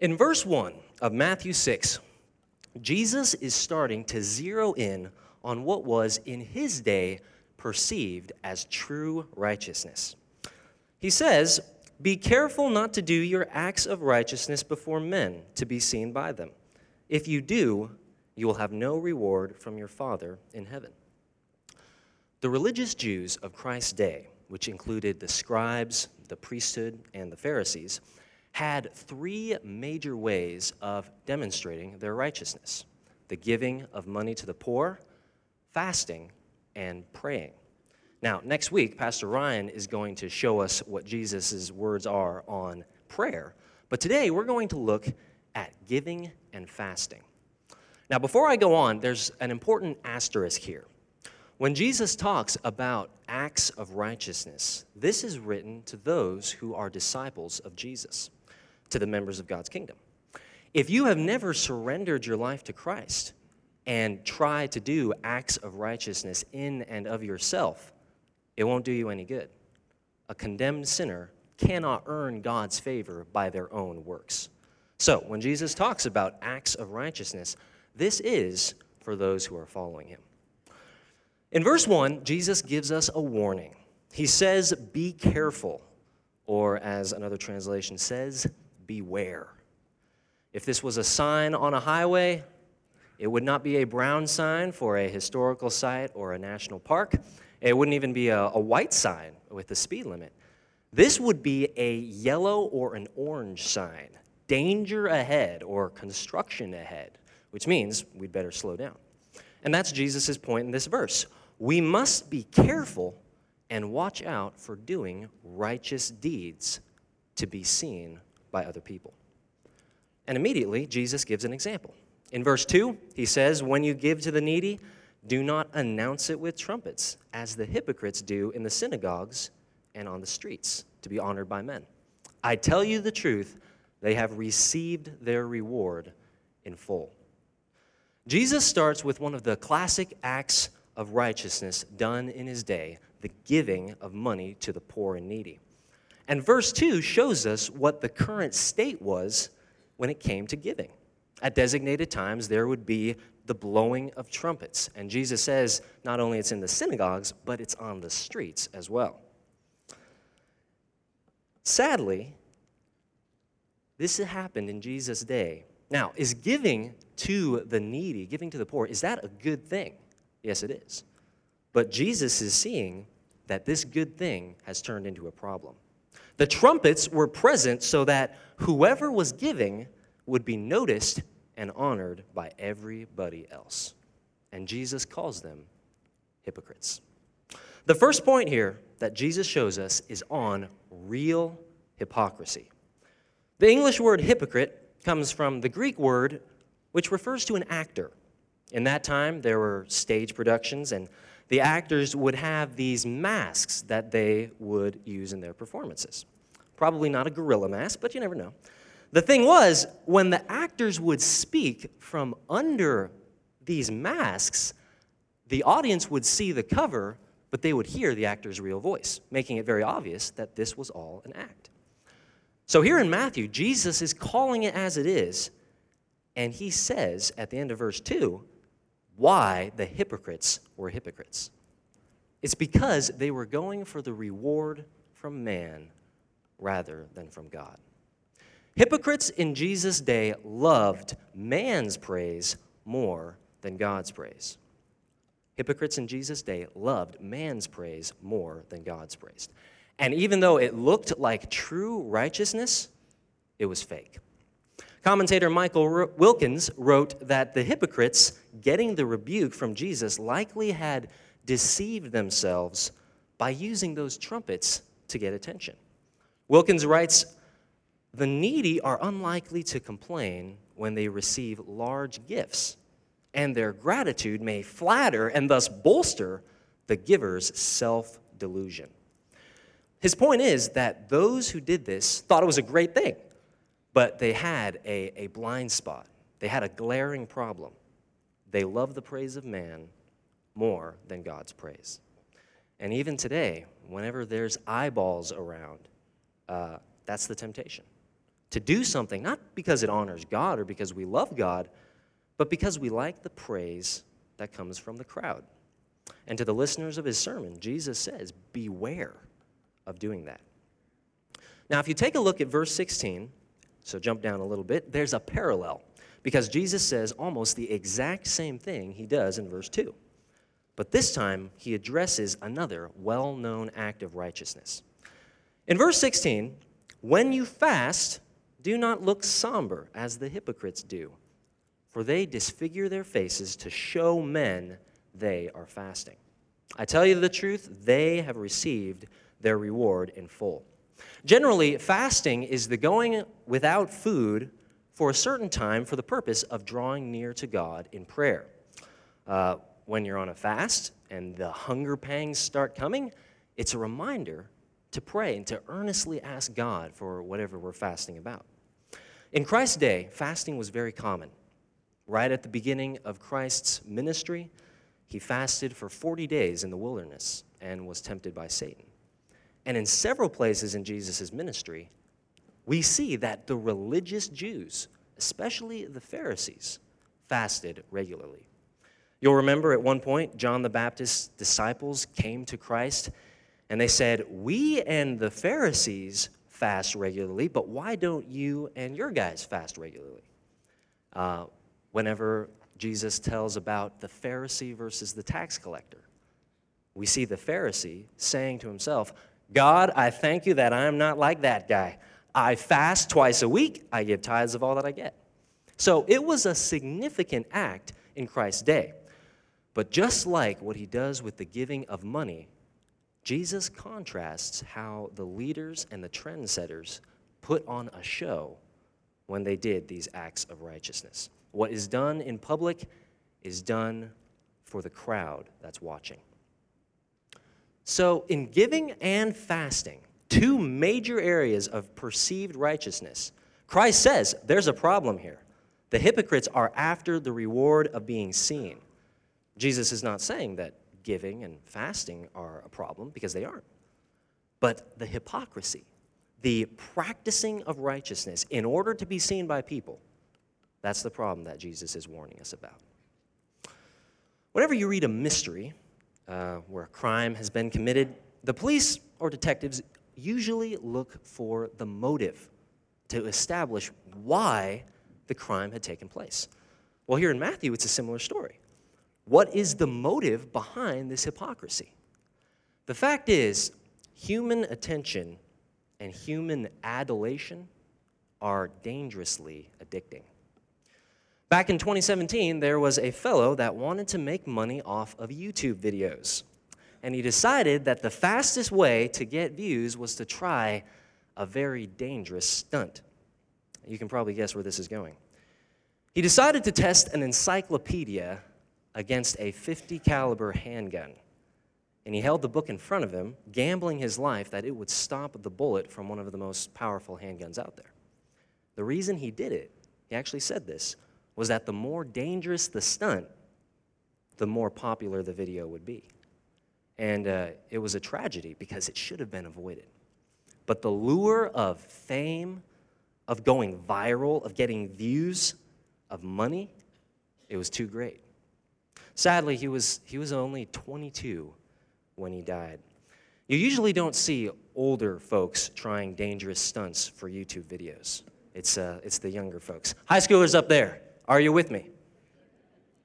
In verse 1 of Matthew 6, Jesus is starting to zero in on what was in his day perceived as true righteousness. He says, Be careful not to do your acts of righteousness before men to be seen by them. If you do, you will have no reward from your Father in heaven. The religious Jews of Christ's day, which included the scribes, the priesthood, and the Pharisees, had three major ways of demonstrating their righteousness the giving of money to the poor, fasting, and praying. Now, next week, Pastor Ryan is going to show us what Jesus' words are on prayer. But today, we're going to look at giving and fasting. Now, before I go on, there's an important asterisk here. When Jesus talks about acts of righteousness, this is written to those who are disciples of Jesus, to the members of God's kingdom. If you have never surrendered your life to Christ and try to do acts of righteousness in and of yourself, it won't do you any good. A condemned sinner cannot earn God's favor by their own works. So, when Jesus talks about acts of righteousness, this is for those who are following him. In verse 1, Jesus gives us a warning. He says, Be careful, or as another translation says, Beware. If this was a sign on a highway, it would not be a brown sign for a historical site or a national park. It wouldn't even be a, a white sign with a speed limit. This would be a yellow or an orange sign danger ahead or construction ahead which means we'd better slow down. And that's Jesus' point in this verse. We must be careful and watch out for doing righteous deeds to be seen by other people. And immediately, Jesus gives an example. In verse 2, he says, When you give to the needy, do not announce it with trumpets, as the hypocrites do in the synagogues and on the streets, to be honored by men. I tell you the truth, they have received their reward in full. Jesus starts with one of the classic acts of righteousness done in his day the giving of money to the poor and needy. And verse 2 shows us what the current state was when it came to giving. At designated times, there would be the blowing of trumpets. And Jesus says not only it's in the synagogues, but it's on the streets as well. Sadly, this happened in Jesus' day now, is giving to the needy, giving to the poor, is that a good thing? Yes, it is. But Jesus is seeing that this good thing has turned into a problem. The trumpets were present so that whoever was giving would be noticed and honored by everybody else. And Jesus calls them hypocrites. The first point here that Jesus shows us is on real hypocrisy. The English word hypocrite comes from the Greek word which refers to an actor. In that time, there were stage productions, and the actors would have these masks that they would use in their performances. Probably not a gorilla mask, but you never know. The thing was, when the actors would speak from under these masks, the audience would see the cover, but they would hear the actor's real voice, making it very obvious that this was all an act. So here in Matthew, Jesus is calling it as it is, and he says at the end of verse 2 why the hypocrites were hypocrites. It's because they were going for the reward from man rather than from God. Hypocrites in Jesus' day loved man's praise more than God's praise. Hypocrites in Jesus' day loved man's praise more than God's praise. And even though it looked like true righteousness, it was fake. Commentator Michael Wilkins wrote that the hypocrites getting the rebuke from Jesus likely had deceived themselves by using those trumpets to get attention. Wilkins writes The needy are unlikely to complain when they receive large gifts, and their gratitude may flatter and thus bolster the giver's self delusion. His point is that those who did this thought it was a great thing, but they had a, a blind spot. They had a glaring problem. They love the praise of man more than God's praise. And even today, whenever there's eyeballs around, uh, that's the temptation to do something, not because it honors God or because we love God, but because we like the praise that comes from the crowd. And to the listeners of his sermon, Jesus says, Beware of doing that. Now, if you take a look at verse 16, so jump down a little bit, there's a parallel because Jesus says almost the exact same thing he does in verse 2. But this time, he addresses another well known act of righteousness. In verse 16, when you fast, do not look somber as the hypocrites do, for they disfigure their faces to show men they are fasting. I tell you the truth, they have received their reward in full. Generally, fasting is the going without food for a certain time for the purpose of drawing near to God in prayer. Uh, when you're on a fast and the hunger pangs start coming, it's a reminder to pray and to earnestly ask God for whatever we're fasting about. In Christ's day, fasting was very common. Right at the beginning of Christ's ministry, he fasted for 40 days in the wilderness and was tempted by Satan. And in several places in Jesus' ministry, we see that the religious Jews, especially the Pharisees, fasted regularly. You'll remember at one point, John the Baptist's disciples came to Christ and they said, We and the Pharisees fast regularly, but why don't you and your guys fast regularly? Uh, whenever Jesus tells about the Pharisee versus the tax collector, we see the Pharisee saying to himself, God, I thank you that I'm not like that guy. I fast twice a week, I give tithes of all that I get. So it was a significant act in Christ's day. But just like what he does with the giving of money, Jesus contrasts how the leaders and the trendsetters put on a show when they did these acts of righteousness. What is done in public is done for the crowd that's watching. So, in giving and fasting, two major areas of perceived righteousness, Christ says there's a problem here. The hypocrites are after the reward of being seen. Jesus is not saying that giving and fasting are a problem because they aren't. But the hypocrisy, the practicing of righteousness in order to be seen by people, that's the problem that Jesus is warning us about. Whenever you read a mystery uh, where a crime has been committed, the police or detectives usually look for the motive to establish why the crime had taken place. Well, here in Matthew, it's a similar story. What is the motive behind this hypocrisy? The fact is, human attention and human adulation are dangerously addicting. Back in 2017, there was a fellow that wanted to make money off of YouTube videos. And he decided that the fastest way to get views was to try a very dangerous stunt. You can probably guess where this is going. He decided to test an encyclopedia against a 50 caliber handgun. And he held the book in front of him, gambling his life that it would stop the bullet from one of the most powerful handguns out there. The reason he did it, he actually said this, was that the more dangerous the stunt, the more popular the video would be. And uh, it was a tragedy because it should have been avoided. But the lure of fame, of going viral, of getting views, of money, it was too great. Sadly, he was, he was only 22 when he died. You usually don't see older folks trying dangerous stunts for YouTube videos. It's, uh, it's the younger folks. High schoolers up there, are you with me?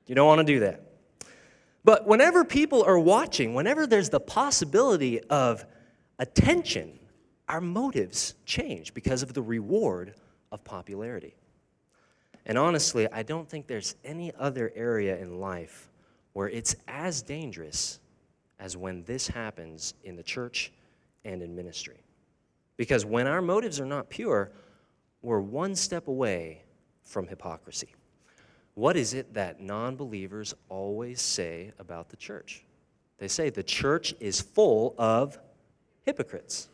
You don't want to do that. But whenever people are watching, whenever there's the possibility of attention, our motives change because of the reward of popularity. And honestly, I don't think there's any other area in life where it's as dangerous as when this happens in the church and in ministry. Because when our motives are not pure, we're one step away from hypocrisy. What is it that non believers always say about the church? They say the church is full of hypocrites.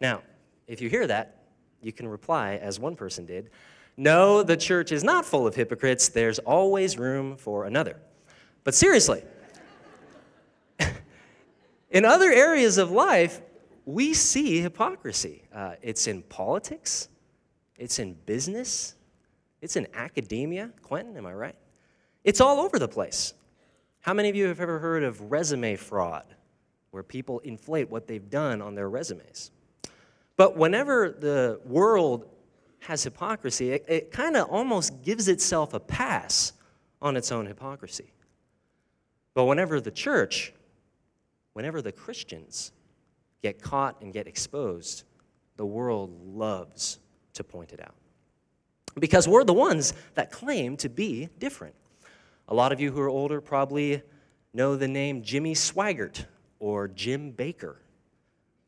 Now, if you hear that, you can reply, as one person did No, the church is not full of hypocrites. There's always room for another. But seriously, in other areas of life, we see hypocrisy. Uh, it's in politics, it's in business, it's in academia. Quentin, am I right? It's all over the place. How many of you have ever heard of resume fraud, where people inflate what they've done on their resumes? But whenever the world has hypocrisy, it, it kind of almost gives itself a pass on its own hypocrisy. But whenever the church, whenever the Christians get caught and get exposed, the world loves to point it out. Because we're the ones that claim to be different. A lot of you who are older probably know the name Jimmy Swaggart or Jim Bakker.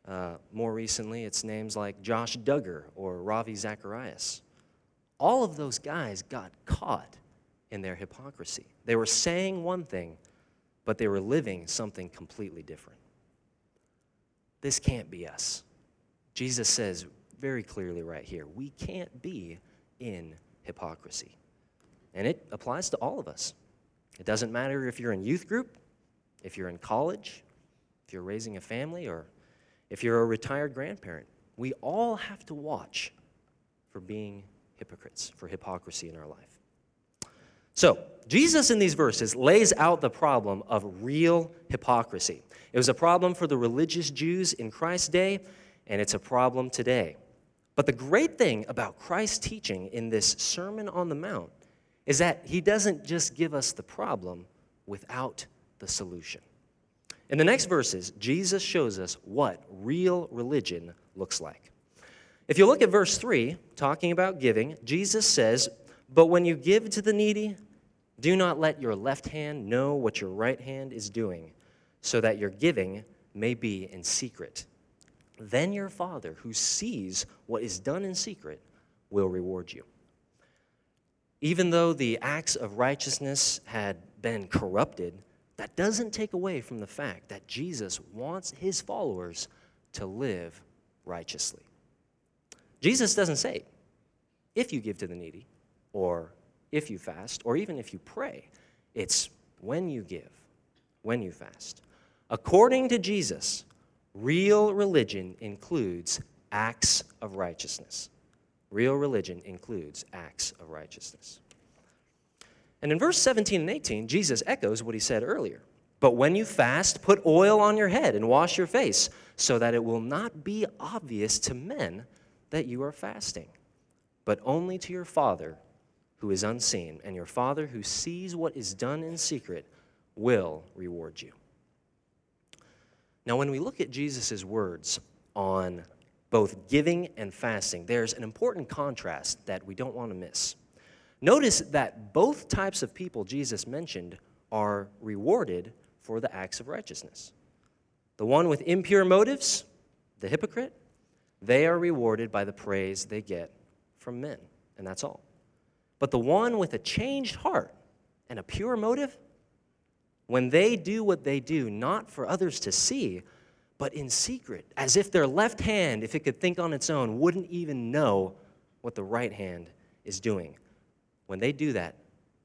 Uh, more recently, it's names like Josh Duggar or Ravi Zacharias. All of those guys got caught in their hypocrisy. They were saying one thing, but they were living something completely different. This can't be us. Jesus says very clearly right here we can't be in hypocrisy. And it applies to all of us. It doesn't matter if you're in youth group, if you're in college, if you're raising a family, or if you're a retired grandparent. We all have to watch for being hypocrites, for hypocrisy in our life. So, Jesus in these verses lays out the problem of real hypocrisy. It was a problem for the religious Jews in Christ's day, and it's a problem today. But the great thing about Christ's teaching in this Sermon on the Mount is that he doesn't just give us the problem without the solution. In the next verses, Jesus shows us what real religion looks like. If you look at verse 3, talking about giving, Jesus says, But when you give to the needy, do not let your left hand know what your right hand is doing, so that your giving may be in secret. Then your Father, who sees what is done in secret, will reward you. Even though the acts of righteousness had been corrupted, that doesn't take away from the fact that Jesus wants his followers to live righteously. Jesus doesn't say, if you give to the needy, or if you fast, or even if you pray. It's when you give, when you fast. According to Jesus, real religion includes acts of righteousness. Real religion includes acts of righteousness. And in verse 17 and 18, Jesus echoes what he said earlier. But when you fast, put oil on your head and wash your face, so that it will not be obvious to men that you are fasting, but only to your Father who is unseen, and your Father who sees what is done in secret will reward you. Now, when we look at Jesus' words on both giving and fasting, there's an important contrast that we don't want to miss. Notice that both types of people Jesus mentioned are rewarded for the acts of righteousness. The one with impure motives, the hypocrite, they are rewarded by the praise they get from men, and that's all. But the one with a changed heart and a pure motive, when they do what they do, not for others to see, but in secret, as if their left hand, if it could think on its own, wouldn't even know what the right hand is doing. When they do that,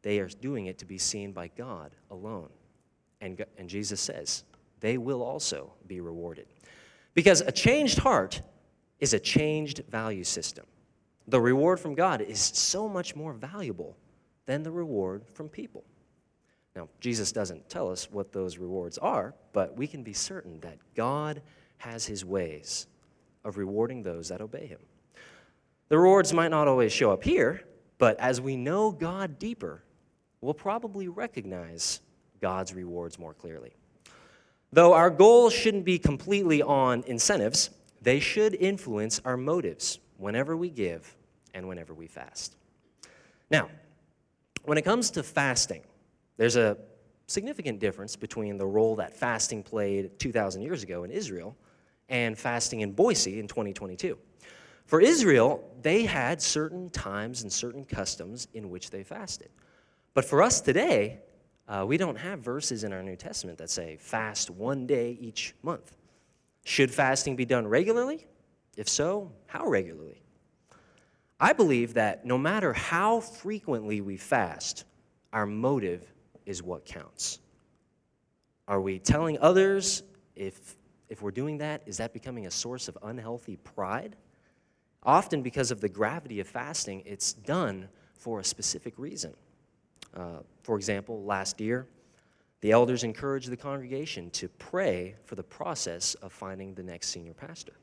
they are doing it to be seen by God alone. And, and Jesus says, they will also be rewarded. Because a changed heart is a changed value system. The reward from God is so much more valuable than the reward from people. Now, Jesus doesn't tell us what those rewards are, but we can be certain that God has his ways of rewarding those that obey him. The rewards might not always show up here, but as we know God deeper, we'll probably recognize God's rewards more clearly. Though our goal shouldn't be completely on incentives, they should influence our motives whenever we give and whenever we fast. Now, when it comes to fasting, there's a significant difference between the role that fasting played 2,000 years ago in Israel and fasting in Boise in 2022. For Israel, they had certain times and certain customs in which they fasted. But for us today, uh, we don't have verses in our New Testament that say fast one day each month. Should fasting be done regularly? If so, how regularly? I believe that no matter how frequently we fast, our motive is what counts. Are we telling others if, if we're doing that, is that becoming a source of unhealthy pride? Often, because of the gravity of fasting, it's done for a specific reason. Uh, for example, last year, the elders encouraged the congregation to pray for the process of finding the next senior pastor.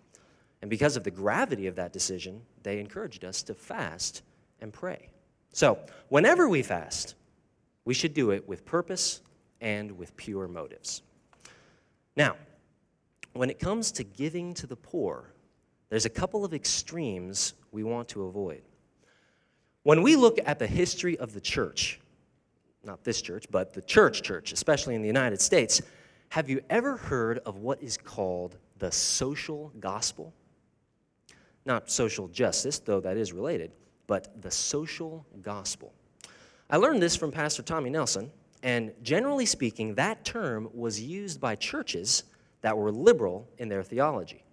And because of the gravity of that decision, they encouraged us to fast and pray. So, whenever we fast, we should do it with purpose and with pure motives. Now, when it comes to giving to the poor, there's a couple of extremes we want to avoid. When we look at the history of the church, not this church, but the church church, especially in the United States, have you ever heard of what is called the social gospel? Not social justice, though that is related, but the social gospel. I learned this from Pastor Tommy Nelson, and generally speaking, that term was used by churches that were liberal in their theology.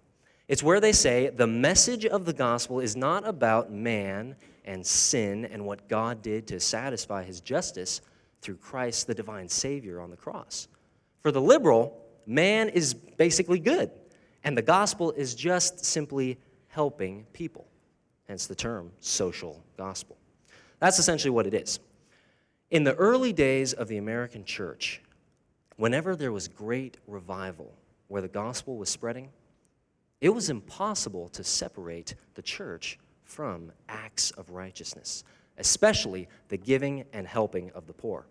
It's where they say the message of the gospel is not about man and sin and what God did to satisfy his justice through Christ, the divine Savior, on the cross. For the liberal, man is basically good, and the gospel is just simply helping people, hence the term social gospel. That's essentially what it is. In the early days of the American church, whenever there was great revival where the gospel was spreading, it was impossible to separate the church from acts of righteousness, especially the giving and helping of the poor.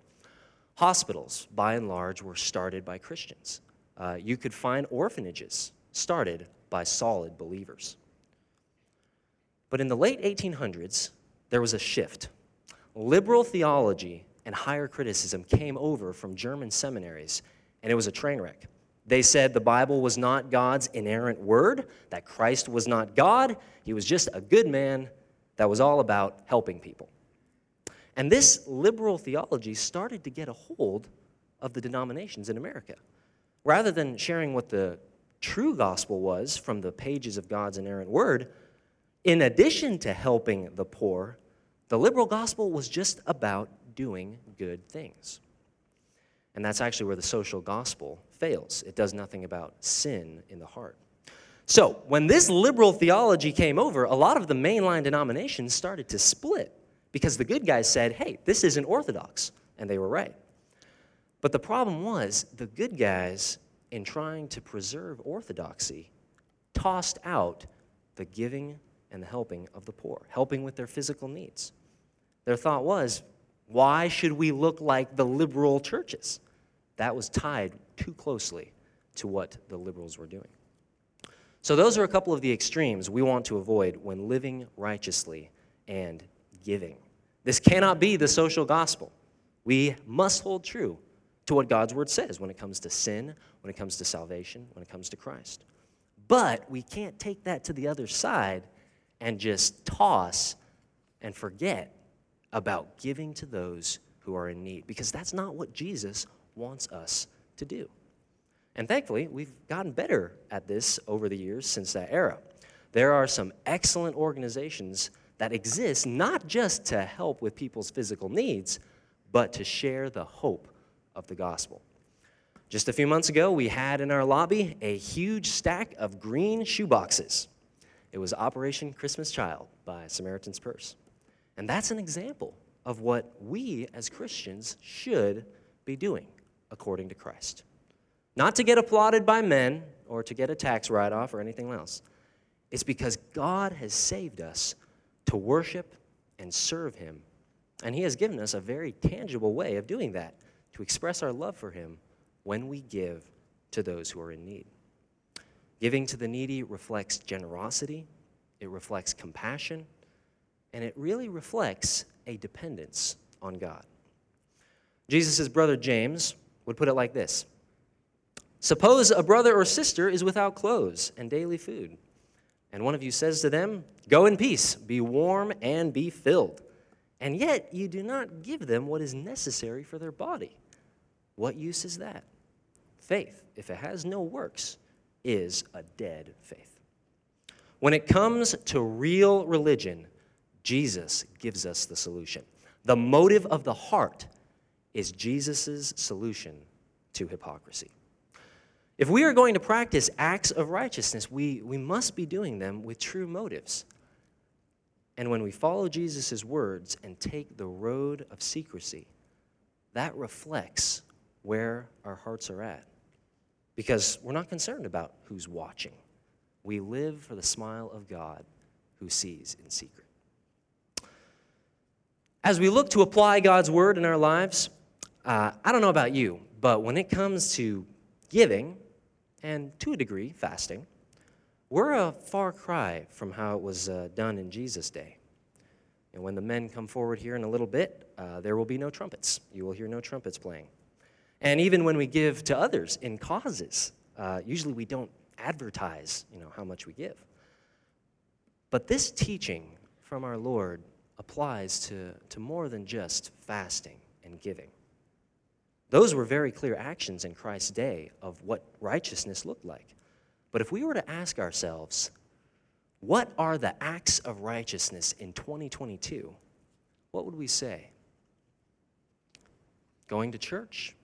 Hospitals, by and large, were started by Christians. Uh, you could find orphanages started by solid believers. But in the late 1800s, there was a shift. Liberal theology and higher criticism came over from German seminaries, and it was a train wreck. They said the Bible was not God's inerrant word, that Christ was not God, he was just a good man that was all about helping people. And this liberal theology started to get a hold of the denominations in America. Rather than sharing what the true gospel was from the pages of God's inerrant word, in addition to helping the poor, the liberal gospel was just about doing good things. And that's actually where the social gospel fails. It does nothing about sin in the heart. So, when this liberal theology came over, a lot of the mainline denominations started to split because the good guys said, hey, this isn't orthodox. And they were right. But the problem was the good guys, in trying to preserve orthodoxy, tossed out the giving and the helping of the poor, helping with their physical needs. Their thought was, why should we look like the liberal churches? that was tied too closely to what the liberals were doing. So, those are a couple of the extremes we want to avoid when living righteously and giving. This cannot be the social gospel. We must hold true to what God's word says when it comes to sin, when it comes to salvation, when it comes to Christ. But we can't take that to the other side and just toss and forget about giving to those who are in need because that's not what Jesus wants us to do. And thankfully, we've gotten better at this over the years since that era. There are some excellent organizations that exist not just to help with people's physical needs, but to share the hope of the gospel. Just a few months ago, we had in our lobby a huge stack of green shoeboxes. It was Operation Christmas Child by Samaritan's Purse. And that's an example of what we as Christians should be doing according to Christ. Not to get applauded by men or to get a tax write off or anything else. It's because God has saved us to worship and serve Him. And He has given us a very tangible way of doing that, to express our love for Him when we give to those who are in need. Giving to the needy reflects generosity, it reflects compassion, and it really reflects a dependence on God. Jesus' brother James would put it like this Suppose a brother or sister is without clothes and daily food, and one of you says to them, Go in peace, be warm and be filled. And yet you do not give them what is necessary for their body. What use is that? Faith, if it has no works, is a dead faith. When it comes to real religion, Jesus gives us the solution. The motive of the heart is Jesus' solution to hypocrisy. If we are going to practice acts of righteousness, we, we must be doing them with true motives. And when we follow Jesus' words and take the road of secrecy, that reflects where our hearts are at. Because we're not concerned about who's watching. We live for the smile of God who sees in secret. As we look to apply God's word in our lives, uh, I don't know about you, but when it comes to giving, and to a degree, fasting, we're a far cry from how it was uh, done in Jesus' day. And when the men come forward here in a little bit, uh, there will be no trumpets. You will hear no trumpets playing. And even when we give to others in causes, uh, usually we don't advertise, you know, how much we give. But this teaching from our Lord applies to, to more than just fasting and giving. Those were very clear actions in Christ's day of what righteousness looked like. But if we were to ask ourselves, what are the acts of righteousness in 2022? What would we say? Going to church,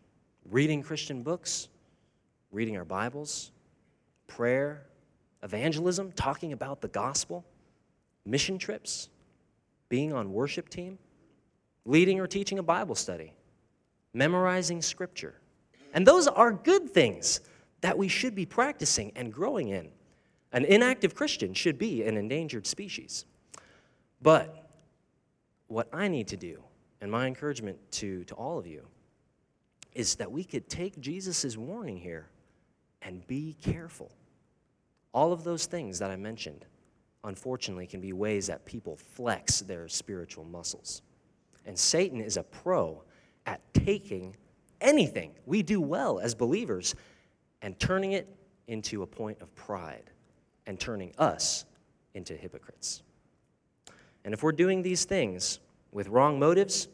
reading Christian books, reading our Bibles, prayer, evangelism, talking about the gospel, mission trips, being on worship team, leading or teaching a Bible study, memorizing scripture. And those are good things that we should be practicing and growing in. An inactive Christian should be an endangered species. But what I need to do, and my encouragement to, to all of you, is that we could take Jesus' warning here and be careful. All of those things that I mentioned, unfortunately, can be ways that people flex their spiritual muscles. And Satan is a pro at taking anything we do well as believers and turning it into a point of pride and turning us into hypocrites. And if we're doing these things with wrong motives,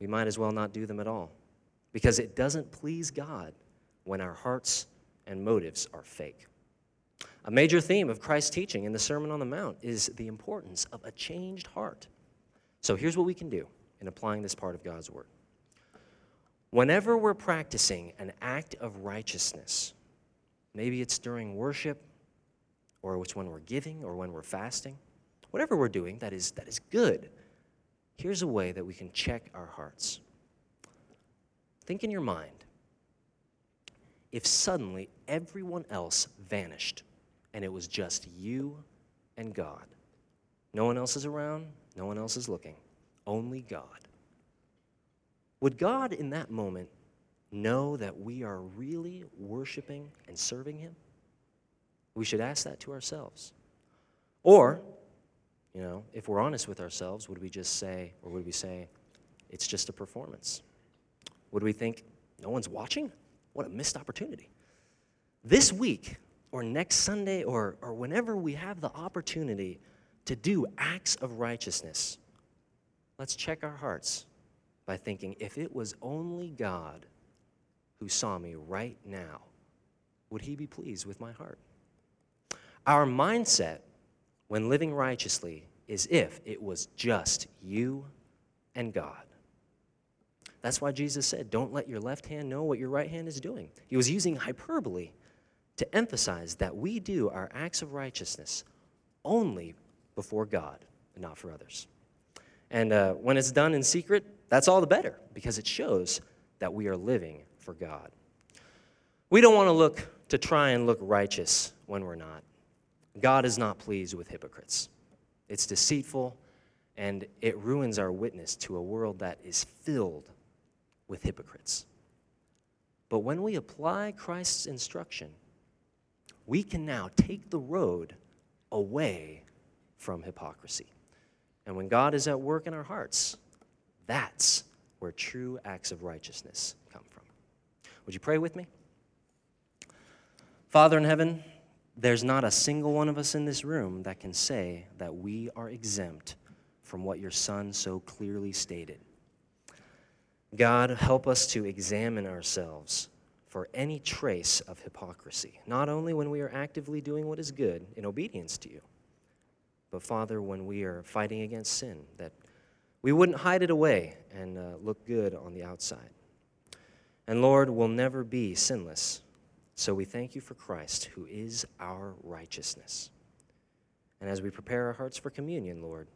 we might as well not do them at all because it doesn't please God when our hearts and motives are fake. A major theme of Christ's teaching in the Sermon on the Mount is the importance of a changed heart. So here's what we can do in applying this part of God's Word. Whenever we're practicing an act of righteousness, maybe it's during worship, or it's when we're giving, or when we're fasting, whatever we're doing that is, that is good, here's a way that we can check our hearts. Think in your mind if suddenly everyone else vanished and it was just you and God. No one else is around, no one else is looking, only God. Would God in that moment know that we are really worshiping and serving Him? We should ask that to ourselves. Or, you know, if we're honest with ourselves, would we just say, or would we say, it's just a performance? Would we think, no one's watching? What a missed opportunity. This week, or next Sunday, or, or whenever we have the opportunity to do acts of righteousness, let's check our hearts by thinking if it was only God who saw me right now, would he be pleased with my heart? Our mindset when living righteously is if it was just you and God. That's why Jesus said, Don't let your left hand know what your right hand is doing. He was using hyperbole to emphasize that we do our acts of righteousness only before God and not for others. And uh, when it's done in secret, that's all the better because it shows that we are living for God. We don't want to look to try and look righteous when we're not. God is not pleased with hypocrites. It's deceitful and it ruins our witness to a world that is filled with hypocrites. But when we apply Christ's instruction, we can now take the road away from hypocrisy. And when God is at work in our hearts, that's where true acts of righteousness come from. Would you pray with me? Father in heaven, there's not a single one of us in this room that can say that we are exempt from what your Son so clearly stated. God, help us to examine ourselves for any trace of hypocrisy, not only when we are actively doing what is good in obedience to you, but Father, when we are fighting against sin, that we wouldn't hide it away and uh, look good on the outside. And Lord, we'll never be sinless. So we thank you for Christ, who is our righteousness. And as we prepare our hearts for communion, Lord,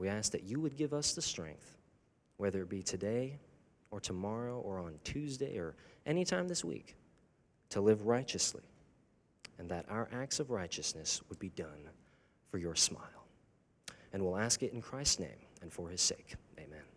We ask that you would give us the strength, whether it be today or tomorrow or on Tuesday or anytime this week, to live righteously, and that our acts of righteousness would be done for your smile. And we'll ask it in Christ's name and for his sake. Amen.